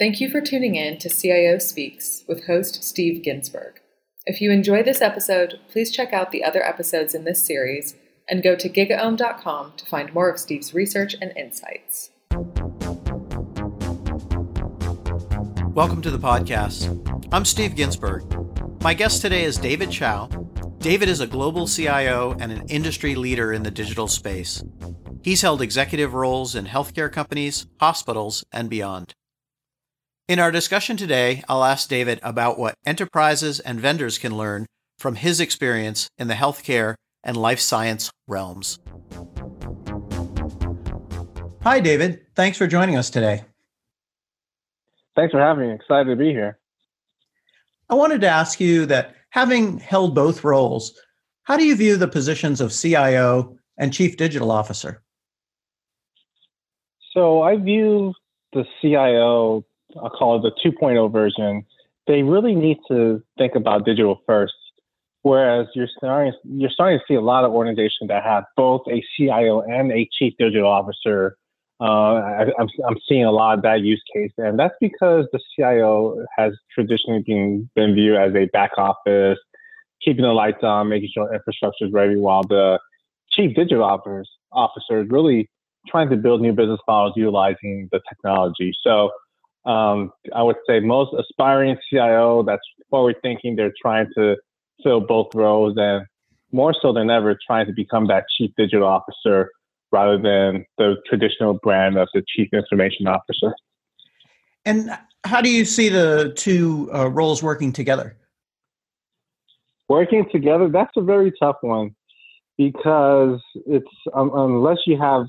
Thank you for tuning in to CIO Speaks with host Steve Ginsberg. If you enjoy this episode, please check out the other episodes in this series and go to gigaom.com to find more of Steve's research and insights. Welcome to the podcast. I'm Steve Ginsberg. My guest today is David Chou. David is a global CIO and an industry leader in the digital space. He's held executive roles in healthcare companies, hospitals, and beyond. In our discussion today, I'll ask David about what enterprises and vendors can learn from his experience in the healthcare and life science realms. Hi, David. Thanks for joining us today. Thanks for having me. Excited to be here. I wanted to ask you that having held both roles, how do you view the positions of CIO and Chief Digital Officer? So I view the CIO I'll call it the 2.0 version, they really need to think about digital first. Whereas you're starting, you're starting to see a lot of organizations that have both a CIO and a chief digital officer. Uh, I, am I'm, I'm seeing a lot of that use case, and that's because the CIO has traditionally been been viewed as a back office, keeping the lights on, making sure infrastructure is ready, while the chief digital officer officer is really trying to build new business models utilizing the technology. So um, I would say most aspiring CIO that's forward thinking, they're trying to fill both roles and more so than ever trying to become that chief digital officer rather than the traditional brand of the chief information officer. And how do you see the two uh, roles working together? Working together, that's a very tough one because it's um, unless you have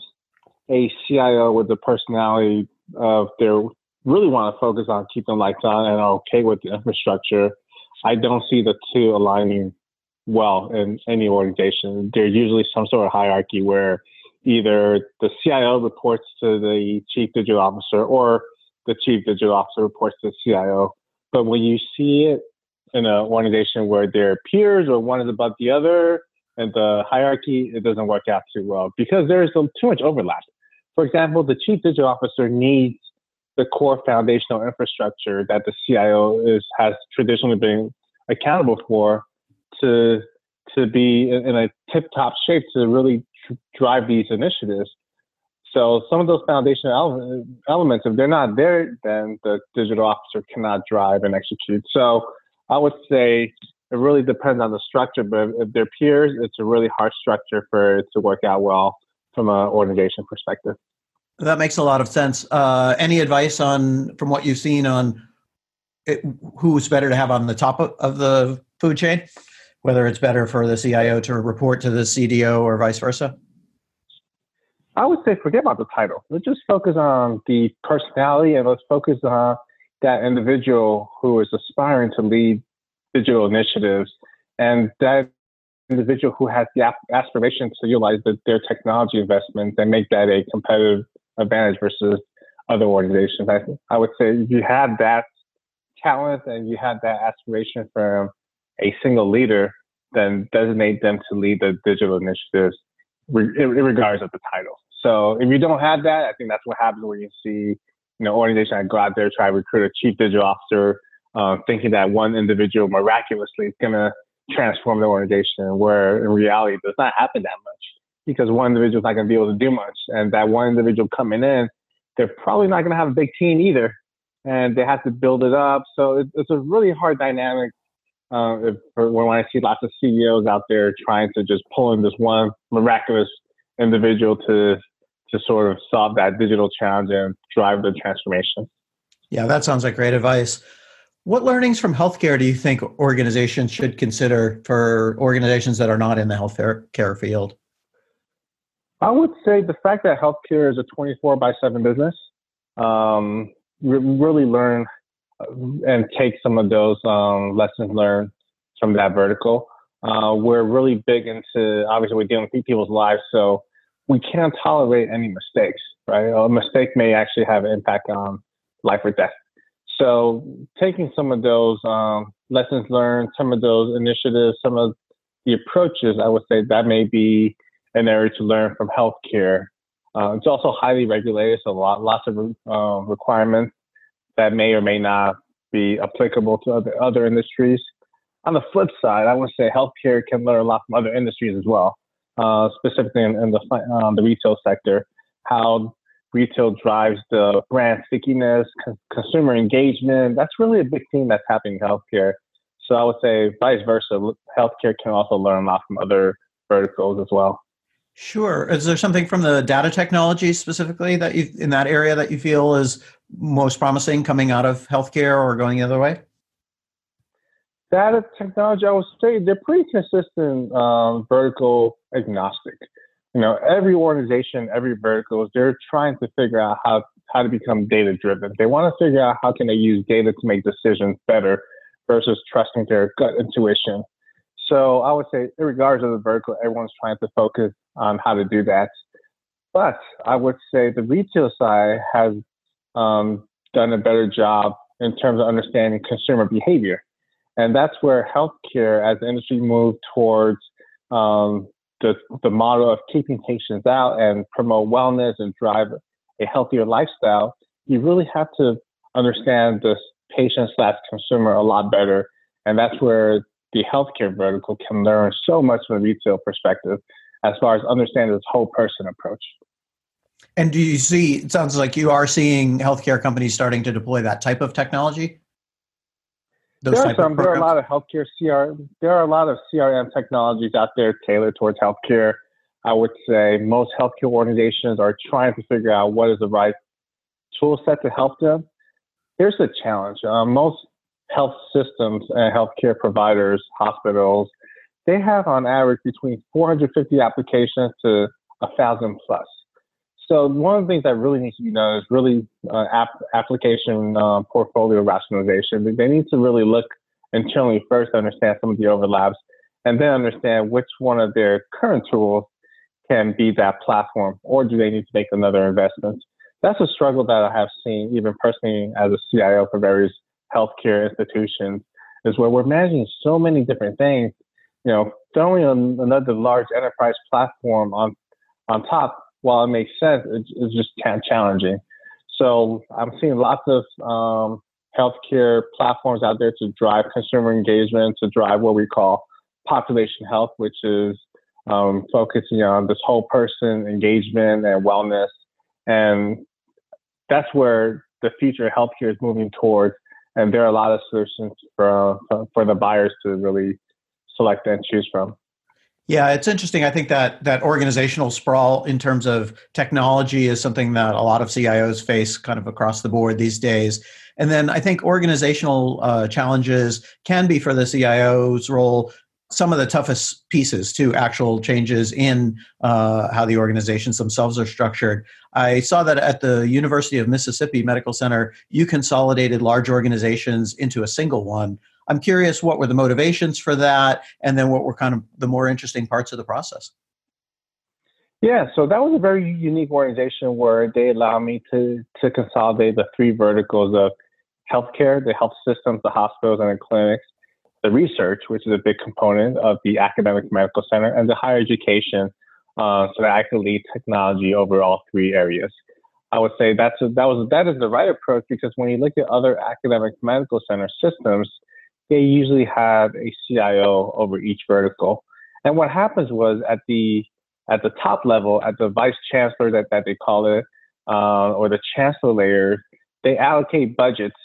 a CIO with the personality of their really want to focus on keeping lights on and are okay with the infrastructure, I don't see the two aligning well in any organization. There's usually some sort of hierarchy where either the CIO reports to the chief digital officer or the chief digital officer reports to the CIO. But when you see it in an organization where their peers or one is above the other and the hierarchy, it doesn't work out too well because there's too much overlap. For example, the chief digital officer needs the core foundational infrastructure that the CIO is has traditionally been accountable for to to be in a tip top shape to really drive these initiatives. So some of those foundational elements, if they're not there, then the digital officer cannot drive and execute. So I would say it really depends on the structure, but if they're peers, it's a really hard structure for it to work out well from an organization perspective. That makes a lot of sense. Uh, any advice on, from what you've seen, on it, who's better to have on the top of, of the food chain? Whether it's better for the CIO to report to the CDO or vice versa? I would say forget about the title. Let's just focus on the personality and let's focus on that individual who is aspiring to lead digital initiatives and that individual who has the aspiration to utilize the, their technology investments and make that a competitive advantage versus other organizations. I, I would say if you had that talent and you had that aspiration from a single leader, then designate them to lead the digital initiatives regardless of the title. So if you don't have that, I think that's what happens when you see, you know, organizations that go out there try to recruit a chief digital officer, uh, thinking that one individual miraculously is going to transform the organization, where in reality it does not happen that much because one individual is not going to be able to do much. And that one individual coming in, they're probably not going to have a big team either. And they have to build it up. So it, it's a really hard dynamic uh, if, when I see lots of CEOs out there trying to just pull in this one miraculous individual to to sort of solve that digital challenge and drive the transformation. Yeah, that sounds like great advice. What learnings from healthcare do you think organizations should consider for organizations that are not in the healthcare field? I would say the fact that healthcare is a 24 by 7 business, um, really learn uh, and take some of those um, lessons learned from that vertical. Uh, we're really big into, obviously, we're dealing with people's lives, so we can't tolerate any mistakes, right? A mistake may actually have an impact on life or death. So, taking some of those um, lessons learned, some of those initiatives, some of the approaches, I would say that may be an area to learn from healthcare. Uh, it's also highly regulated, so lot, lots of uh, requirements. that may or may not be applicable to other, other industries. On the flip side, I would say healthcare can learn a lot from other industries as well, uh, specifically in, in the um, the retail sector, how retail drives the brand stickiness, con- consumer engagement. That's really a big theme that's happening in healthcare. So I would say vice versa, healthcare can also learn a lot from other verticals as well. Sure. Is there something from the data technology specifically that you in that area that you feel is most promising coming out of healthcare or going the other way? Data technology, I would say they're pretty consistent, um, vertical agnostic. You know, every organization, every vertical, they're trying to figure out how how to become data driven. They want to figure out how can they use data to make decisions better versus trusting their gut intuition. So I would say, regardless of the vertical, everyone's trying to focus on how to do that. But I would say the retail side has um, done a better job in terms of understanding consumer behavior. And that's where healthcare as an industry moved towards um, the, the model of keeping patients out and promote wellness and drive a healthier lifestyle. You really have to understand the patient slash consumer a lot better. And that's where the healthcare vertical can learn so much from a retail perspective as far as understanding this whole person approach. And do you see, it sounds like you are seeing healthcare companies starting to deploy that type of technology? Those there are some, there are a lot of healthcare CR, there are a lot of CRM technologies out there tailored towards healthcare. I would say most healthcare organizations are trying to figure out what is the right tool set to help them. Here's the challenge. Uh, most health systems and healthcare providers, hospitals, they have on average between 450 applications to a thousand plus. So one of the things that really needs to be done is really uh, app, application uh, portfolio rationalization. They need to really look internally first understand some of the overlaps, and then understand which one of their current tools can be that platform, or do they need to make another investment? That's a struggle that I have seen, even personally as a CIO for various healthcare institutions, is where we're managing so many different things you know, throwing another large enterprise platform on on top, while it makes sense, it's, it's just kind of challenging. So I'm seeing lots of um, healthcare platforms out there to drive consumer engagement, to drive what we call population health, which is um, focusing on this whole person engagement and wellness. And that's where the future of healthcare is moving towards. And there are a lot of solutions for, for the buyers to really select and choose from. Yeah, it's interesting. I think that that organizational sprawl in terms of technology is something that a lot of CIOs face kind of across the board these days. And then I think organizational uh, challenges can be for the CIO's role some of the toughest pieces to actual changes in uh, how the organizations themselves are structured. I saw that at the University of Mississippi Medical Center, you consolidated large organizations into a single one I'm curious what were the motivations for that, and then what were kind of the more interesting parts of the process. Yeah, so that was a very unique organization where they allowed me to to consolidate the three verticals of healthcare, the health systems, the hospitals, and the clinics, the research, which is a big component of the academic medical center, and the higher education, uh, so that I could lead technology over all three areas. I would say that's a, that was that is the right approach because when you look at other academic medical center systems, they usually have a CIO over each vertical. And what happens was at the at the top level, at the vice chancellor that, that they call it, uh, or the chancellor layer, they allocate budgets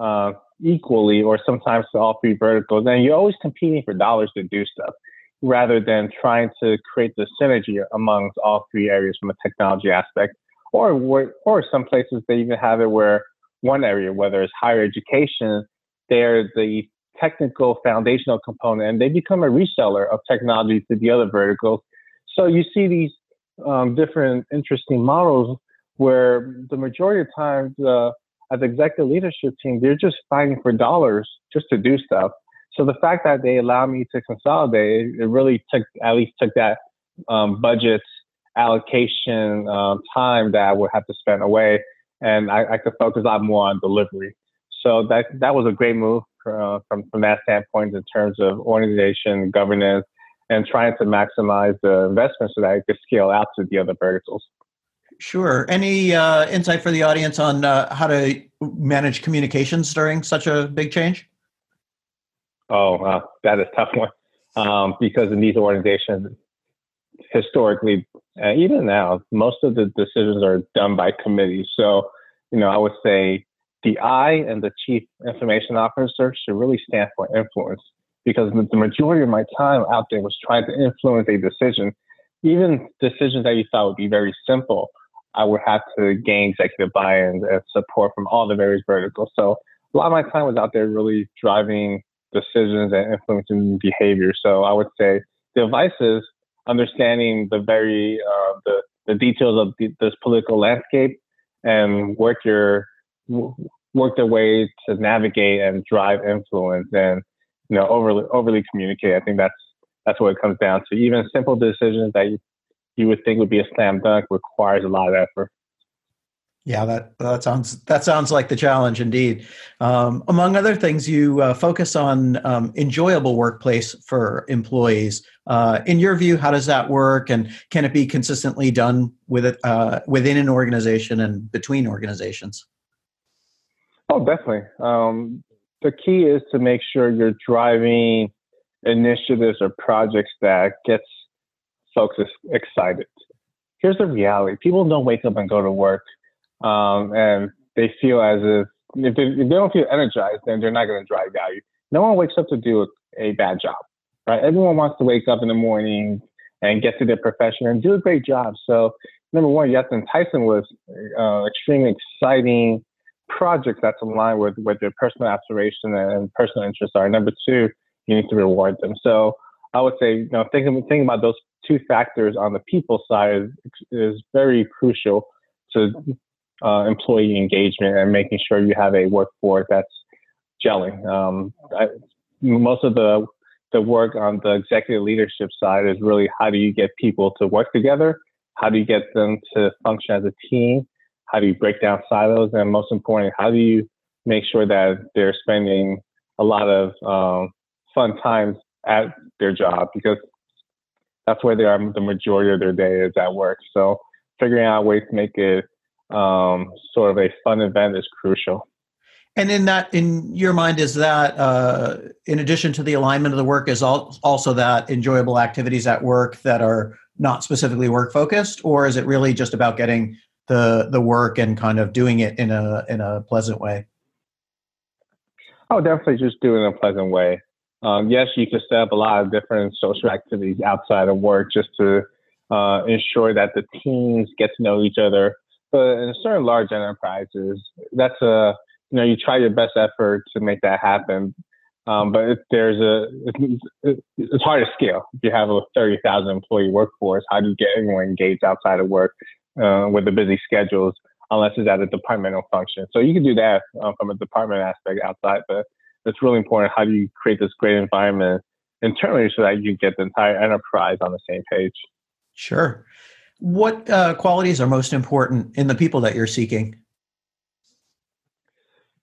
uh, equally or sometimes to all three verticals. And you're always competing for dollars to do stuff rather than trying to create the synergy amongst all three areas from a technology aspect. Or, or some places they even have it where one area, whether it's higher education, they're the technical foundational component and they become a reseller of technology to the other verticals. So you see these um, different interesting models where the majority of times uh, as executive leadership team, they're just fighting for dollars just to do stuff. So the fact that they allow me to consolidate, it really took at least took that um, budget allocation um, time that I would have to spend away, and I, I could focus a lot more on delivery. So that that was a great move uh, from from that standpoint in terms of organization, governance, and trying to maximize the investment so that it could scale out to the other verticals. Sure. Any uh, insight for the audience on uh, how to manage communications during such a big change? Oh, uh, that is a tough one um, because in these organizations, historically, even now, most of the decisions are done by committees. So, you know, I would say the I and the chief information officer should really stand for influence because the majority of my time out there was trying to influence a decision. Even decisions that you thought would be very simple, I would have to gain executive buy-in and support from all the various verticals. So a lot of my time was out there really driving decisions and influencing behavior. So I would say the advice is understanding the very uh, the, the details of the, this political landscape and work your work their way to navigate and drive influence and you know overly overly communicate. I think that's that's what it comes down to. Even simple decisions that you, you would think would be a slam dunk requires a lot of effort. Yeah, that that sounds that sounds like the challenge indeed. Um, among other things, you uh, focus on um, enjoyable workplace for employees. Uh, in your view, how does that work, and can it be consistently done with it uh, within an organization and between organizations? Oh, definitely. Um, the key is to make sure you're driving initiatives or projects that gets folks excited. Here's the reality: people don't wake up and go to work um, and they feel as if if they, if they don't feel energized, then they're not going to drive value. No one wakes up to do a, bad job, right? Everyone wants to wake up in the morning and get to their profession and do a great job. So, number one, you have to entice them with uh, extremely exciting projects that's aligned with what their personal aspiration and personal interests are. Number two, you need to reward them. So, I would say, you know, thinking thinking about those two factors on the people side is, is very crucial to uh, employee engagement and making sure you have a workforce that's gelling. Um, I, most of the the work on the executive leadership side is really how do you get people to work together? How do you get them to function as a team? How do you break down silos? And most importantly, how do you make sure that they're spending a lot of um, fun times at their job because that's where they are the majority of their day is at work. So figuring out ways to make it um, sort of a fun event is crucial. And in that, in your mind, is that uh, in addition to the alignment of the work, is also that enjoyable activities at work that are not specifically work focused, or is it really just about getting the the work and kind of doing it in a in a pleasant way? Oh, definitely just doing it in a pleasant way. Um, yes, you can set up a lot of different social activities outside of work just to uh, ensure that the teams get to know each other but in certain large enterprises, that's a you know you try your best effort to make that happen. Um, but if there's a it's, it's hard to scale. If you have a thirty thousand employee workforce, how do you get everyone engaged outside of work uh, with the busy schedules? Unless it's at a departmental function, so you can do that uh, from a department aspect outside. But it's really important. How do you create this great environment internally so that you get the entire enterprise on the same page? Sure. What uh, qualities are most important in the people that you're seeking?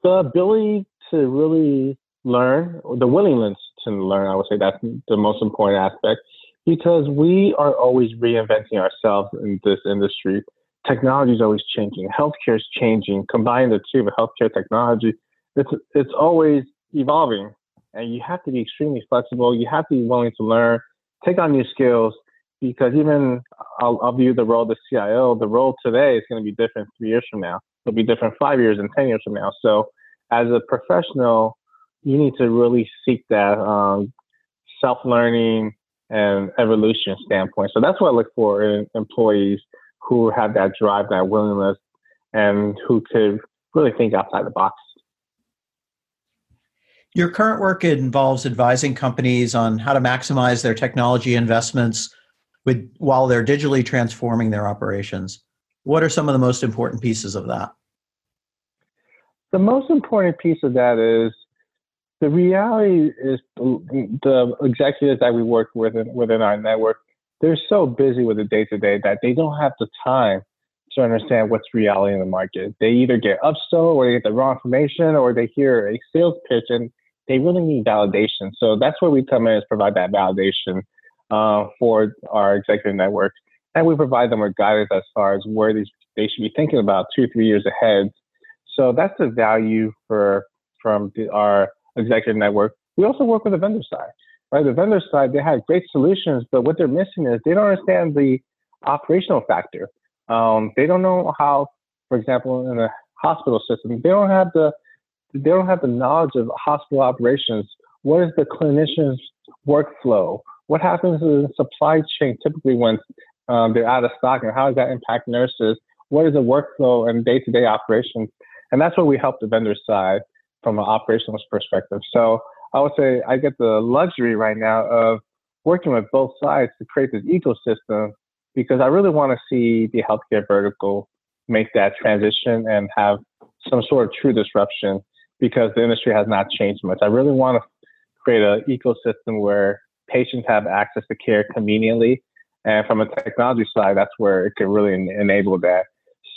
The ability to really learn, the willingness to learn, I would say that's the most important aspect because we are always reinventing ourselves in this industry. Technology is always changing. Healthcare is changing. Combine the two, the healthcare technology, it's it's always evolving, and you have to be extremely flexible. You have to be willing to learn, take on new skills, because even I'll, I'll view the role of the CIO, the role today is going to be different three years from now. It'll be different five years and 10 years from now. So as a professional, you need to really seek that um, self-learning and evolution standpoint. So that's what I look for in employees who have that drive, that willingness, and who could really think outside the box. Your current work involves advising companies on how to maximize their technology investments with while they're digitally transforming their operations. What are some of the most important pieces of that? The most important piece of that is the reality is the executives that we work with within our network, they're so busy with the day to day that they don't have the time to understand what's reality in the market. They either get upsold or they get the wrong information or they hear a sales pitch and they really need validation. So that's where we come in is provide that validation uh, for our executive network. And we provide them with guidance as far as where these they should be thinking about two, three years ahead. So that's the value for from the, our executive network. We also work with the vendor side, right? The vendor side, they have great solutions, but what they're missing is they don't understand the operational factor. Um, they don't know how, for example, in a hospital system, they don't have the they don't have the knowledge of hospital operations. What is the clinician's workflow? What happens in the supply chain typically when um, they're out of stock, and how does that impact nurses? What is the workflow and day-to-day operations? And that's what we help the vendor side from an operational perspective. So I would say I get the luxury right now of working with both sides to create this ecosystem because I really want to see the healthcare vertical make that transition and have some sort of true disruption because the industry has not changed much. I really want to create an ecosystem where patients have access to care conveniently. And from a technology side, that's where it could really enable that.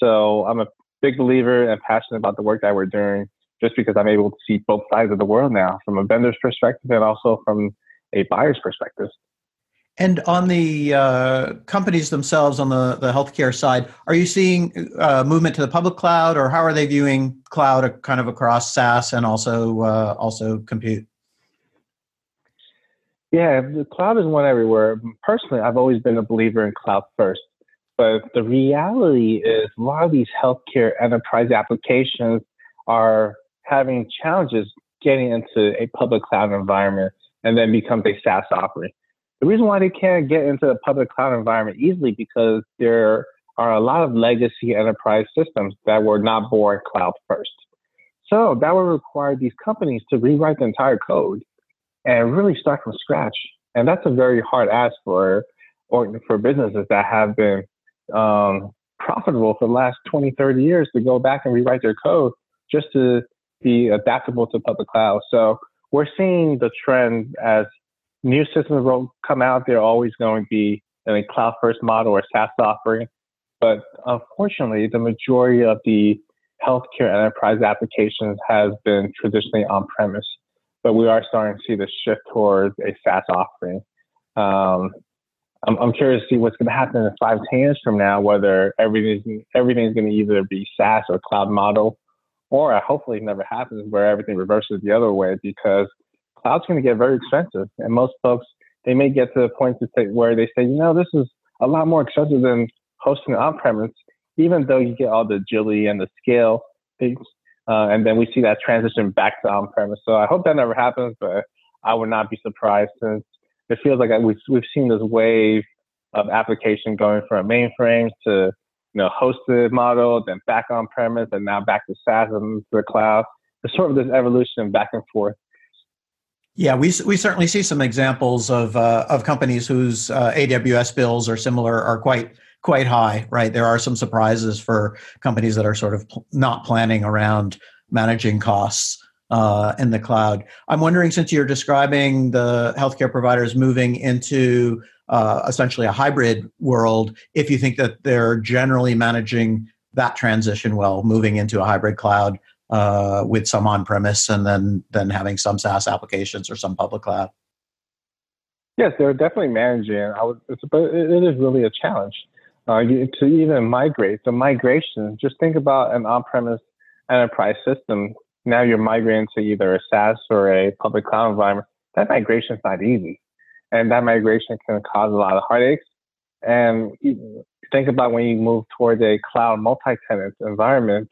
So I'm a big believer and passionate about the work that we're doing just because I'm able to see both sides of the world now from a vendor's perspective and also from a buyer's perspective. And on the uh, companies themselves, on the, the healthcare side, are you seeing uh, movement to the public cloud, or how are they viewing cloud kind of across SaaS and also uh, also compute? Yeah, the cloud is one everywhere. Personally, I've always been a believer in cloud first, but the reality is a lot of these healthcare enterprise applications are having challenges getting into a public cloud environment and then becomes a SaaS offering. The reason why they can't get into the public cloud environment easily because there are a lot of legacy enterprise systems that were not born cloud first. So that would require these companies to rewrite the entire code and really start from scratch. And that's a very hard ask for or for businesses that have been um, profitable for the last 20, 30 years to go back and rewrite their code just to be adaptable to public cloud. So we're seeing the trend as new systems will come out. They're always going to be in a cloud first model or SaaS offering. But unfortunately, the majority of the healthcare enterprise applications has been traditionally on premise. But we are starting to see the shift towards a SaaS offering. Um, I'm, curious to see what's going to happen in five, ten years from now, whether everything's, everything's going to either be SaaS or cloud model or hopefully it never happens where everything reverses the other way because cloud's going to get very expensive. And most folks, they may get to the point to say, where they say, you know, this is a lot more expensive than hosting on premise, even though you get all the agility and the scale things. Uh, and then we see that transition back to on premise. So I hope that never happens, but I would not be surprised since it feels like we've, we've seen this wave of application going from mainframes to you know, hosted model, then back on premise, and now back to SaaS and the cloud. It's sort of this evolution back and forth. Yeah, we we certainly see some examples of uh, of companies whose uh, AWS bills are similar are quite quite high. Right, there are some surprises for companies that are sort of pl- not planning around managing costs uh, in the cloud. I'm wondering, since you're describing the healthcare providers moving into uh, essentially a hybrid world if you think that they're generally managing that transition well, moving into a hybrid cloud uh, with some on-premise and then then having some SaaS applications or some public cloud. Yes, they're definitely managing. I would, but it is really a challenge uh, to even migrate. So migration, just think about an on-premise enterprise system. Now you're migrating to either a SaaS or a public cloud environment. That migration is not easy and that migration can cause a lot of heartaches. And think about when you move towards a cloud multi-tenant environment,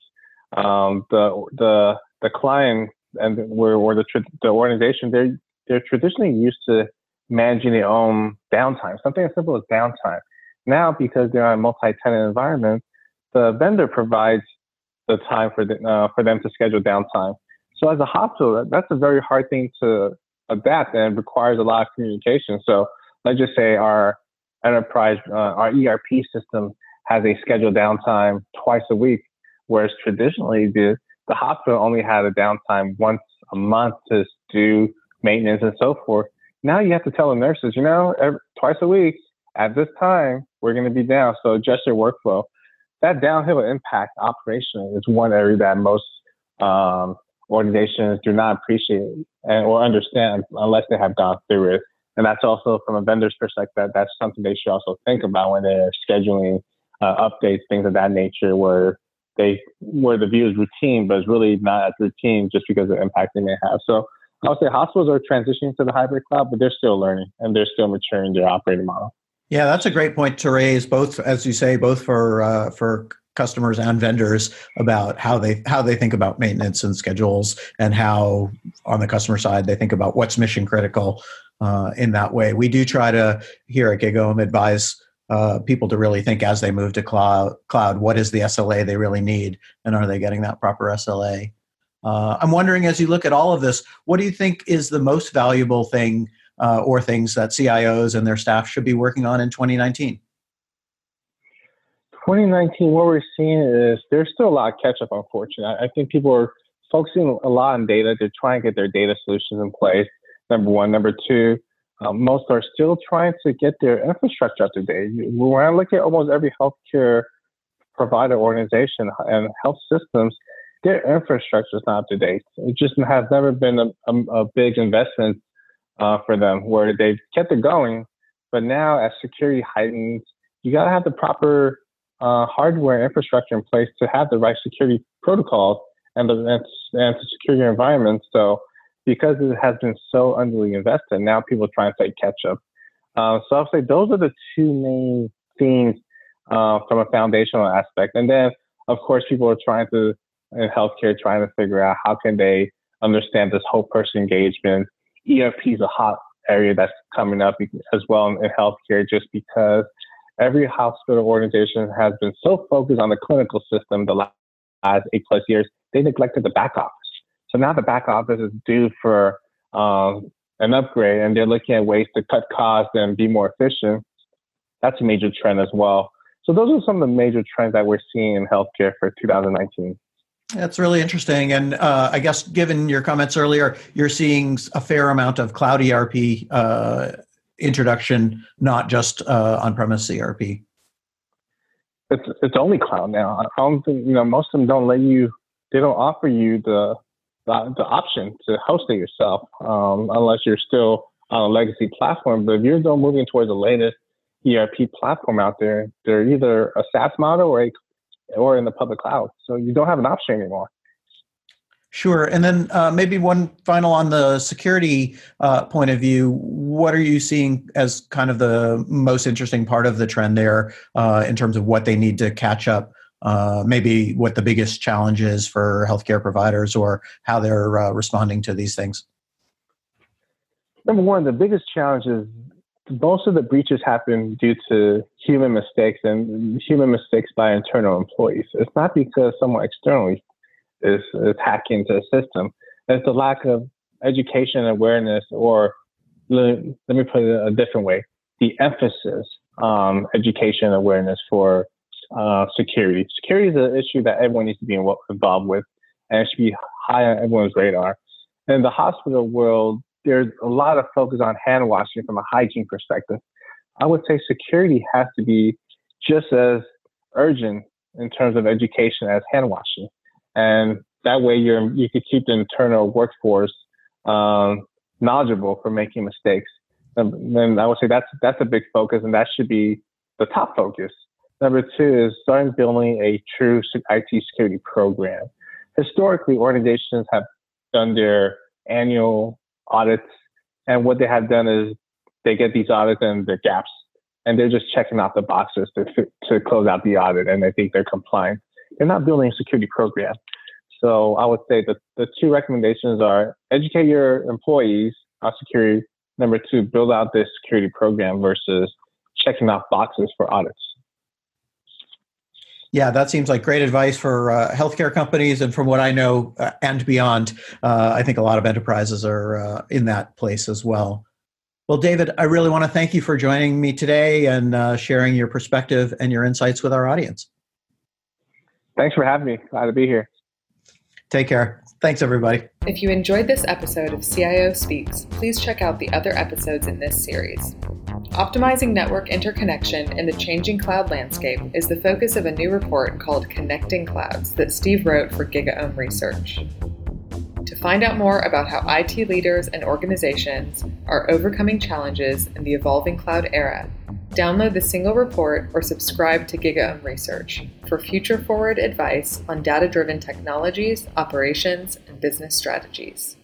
um, the the the client and or, the the organization they're they're traditionally used to managing their own downtime, something as simple as downtime. Now, because they're on a multi-tenant environment, the vendor provides the time for the, uh, for them to schedule downtime. So as a hospital, that's a very hard thing to adapt then requires a lot of communication. So let's just say our enterprise, uh, our ERP system has a scheduled downtime twice a week, whereas traditionally the, the hospital only had a downtime once a month to do maintenance and so forth. Now you have to tell the nurses, you know, every, twice a week at this time, we're going to be down. So adjust your workflow. That downhill impact operationally is one area that most um, organizations do not appreciate or understand unless they have gone through it. And that's also from a vendor's perspective, that's something they should also think about when they're scheduling uh, updates, things of that nature, where they where the view is routine, but it's really not as routine just because of the impact they may have. So I would say hospitals are transitioning to the hybrid cloud, but they're still learning and they're still maturing their operating model. Yeah, that's a great point to raise, both as you say, both for uh, for customers and vendors about how they how they think about maintenance and schedules, and how on the customer side they think about what's mission critical. Uh, in that way, we do try to here at GigaOM advise uh, people to really think as they move to cloud. Cloud, what is the SLA they really need, and are they getting that proper SLA? Uh, I'm wondering, as you look at all of this, what do you think is the most valuable thing uh, or things that CIOs and their staff should be working on in 2019? 2019, what we're seeing is there's still a lot of catch up, unfortunately. I think people are focusing a lot on data. They're trying to get their data solutions in place. Number one. Number two, um, most are still trying to get their infrastructure up to date. When I look at almost every healthcare provider organization and health systems, their infrastructure is not up to date. It just has never been a, a, a big investment uh, for them where they've kept it going. But now, as security heightens, you got to have the proper uh, hardware infrastructure in place to have the right security protocols and, the, and, to secure your environment. So, because it has been so underly invested, now people are trying to play catch up. Uh, so, I'll say those are the two main themes uh, from a foundational aspect. And then, of course, people are trying to in healthcare trying to figure out how can they understand this whole person engagement. ERP is a hot area that's coming up as well in healthcare just because every hospital organization has been so focused on the clinical system the last eight plus years, they neglected the back office. So now the back office is due for um, an upgrade and they're looking at ways to cut costs and be more efficient. That's a major trend as well. So those are some of the major trends that we're seeing in healthcare for 2019. That's really interesting. And uh, I guess, given your comments earlier, you're seeing a fair amount of cloud ERP uh, introduction, not just uh, on-premise ERP. It's it's only cloud now. I don't think you know most of them don't let you. They don't offer you the the, the option to host it yourself um, unless you're still on a legacy platform. But if you're still moving towards the latest ERP platform out there, they're either a SaaS model or a or in the public cloud. So you don't have an option anymore. Sure. And then uh, maybe one final on the security uh, point of view. What are you seeing as kind of the most interesting part of the trend there uh, in terms of what they need to catch up? Uh, maybe what the biggest challenge is for healthcare providers or how they're uh, responding to these things? Number one, the biggest challenge is most of the breaches happen due to human mistakes and human mistakes by internal employees. It's not because someone externally is, is hacking into a system. It's the lack of education and awareness, or let, let me put it a different way: the emphasis on education and awareness for uh, security. Security is an issue that everyone needs to be involved with, and it should be high on everyone's radar. In the hospital world, there's a lot of focus on hand washing from a hygiene perspective. I would say security has to be just as urgent in terms of education as hand washing, and that way you're you could keep the internal workforce um, knowledgeable for making mistakes. And then I would say that's that's a big focus, and that should be the top focus. Number two is starting building a true IT security program. Historically, organizations have done their annual audits. And what they have done is they get these audits and the gaps, and they're just checking off the boxes to, to close out the audit, and they think they're compliant. They're not building a security program. So I would say that the two recommendations are educate your employees on security. Number two, build out this security program versus checking off boxes for audits. Yeah, that seems like great advice for uh, healthcare companies, and from what I know uh, and beyond, uh, I think a lot of enterprises are uh, in that place as well. Well, David, I really want to thank you for joining me today and uh, sharing your perspective and your insights with our audience. Thanks for having me. Glad to be here. Take care. Thanks, everybody. If you enjoyed this episode of CIO Speaks, please check out the other episodes in this series. Optimizing network interconnection in the changing cloud landscape is the focus of a new report called Connecting Clouds that Steve wrote for GigaOM Research. To find out more about how IT leaders and organizations are overcoming challenges in the evolving cloud era, Download the single report or subscribe to GigaOM Research for future forward advice on data driven technologies, operations, and business strategies.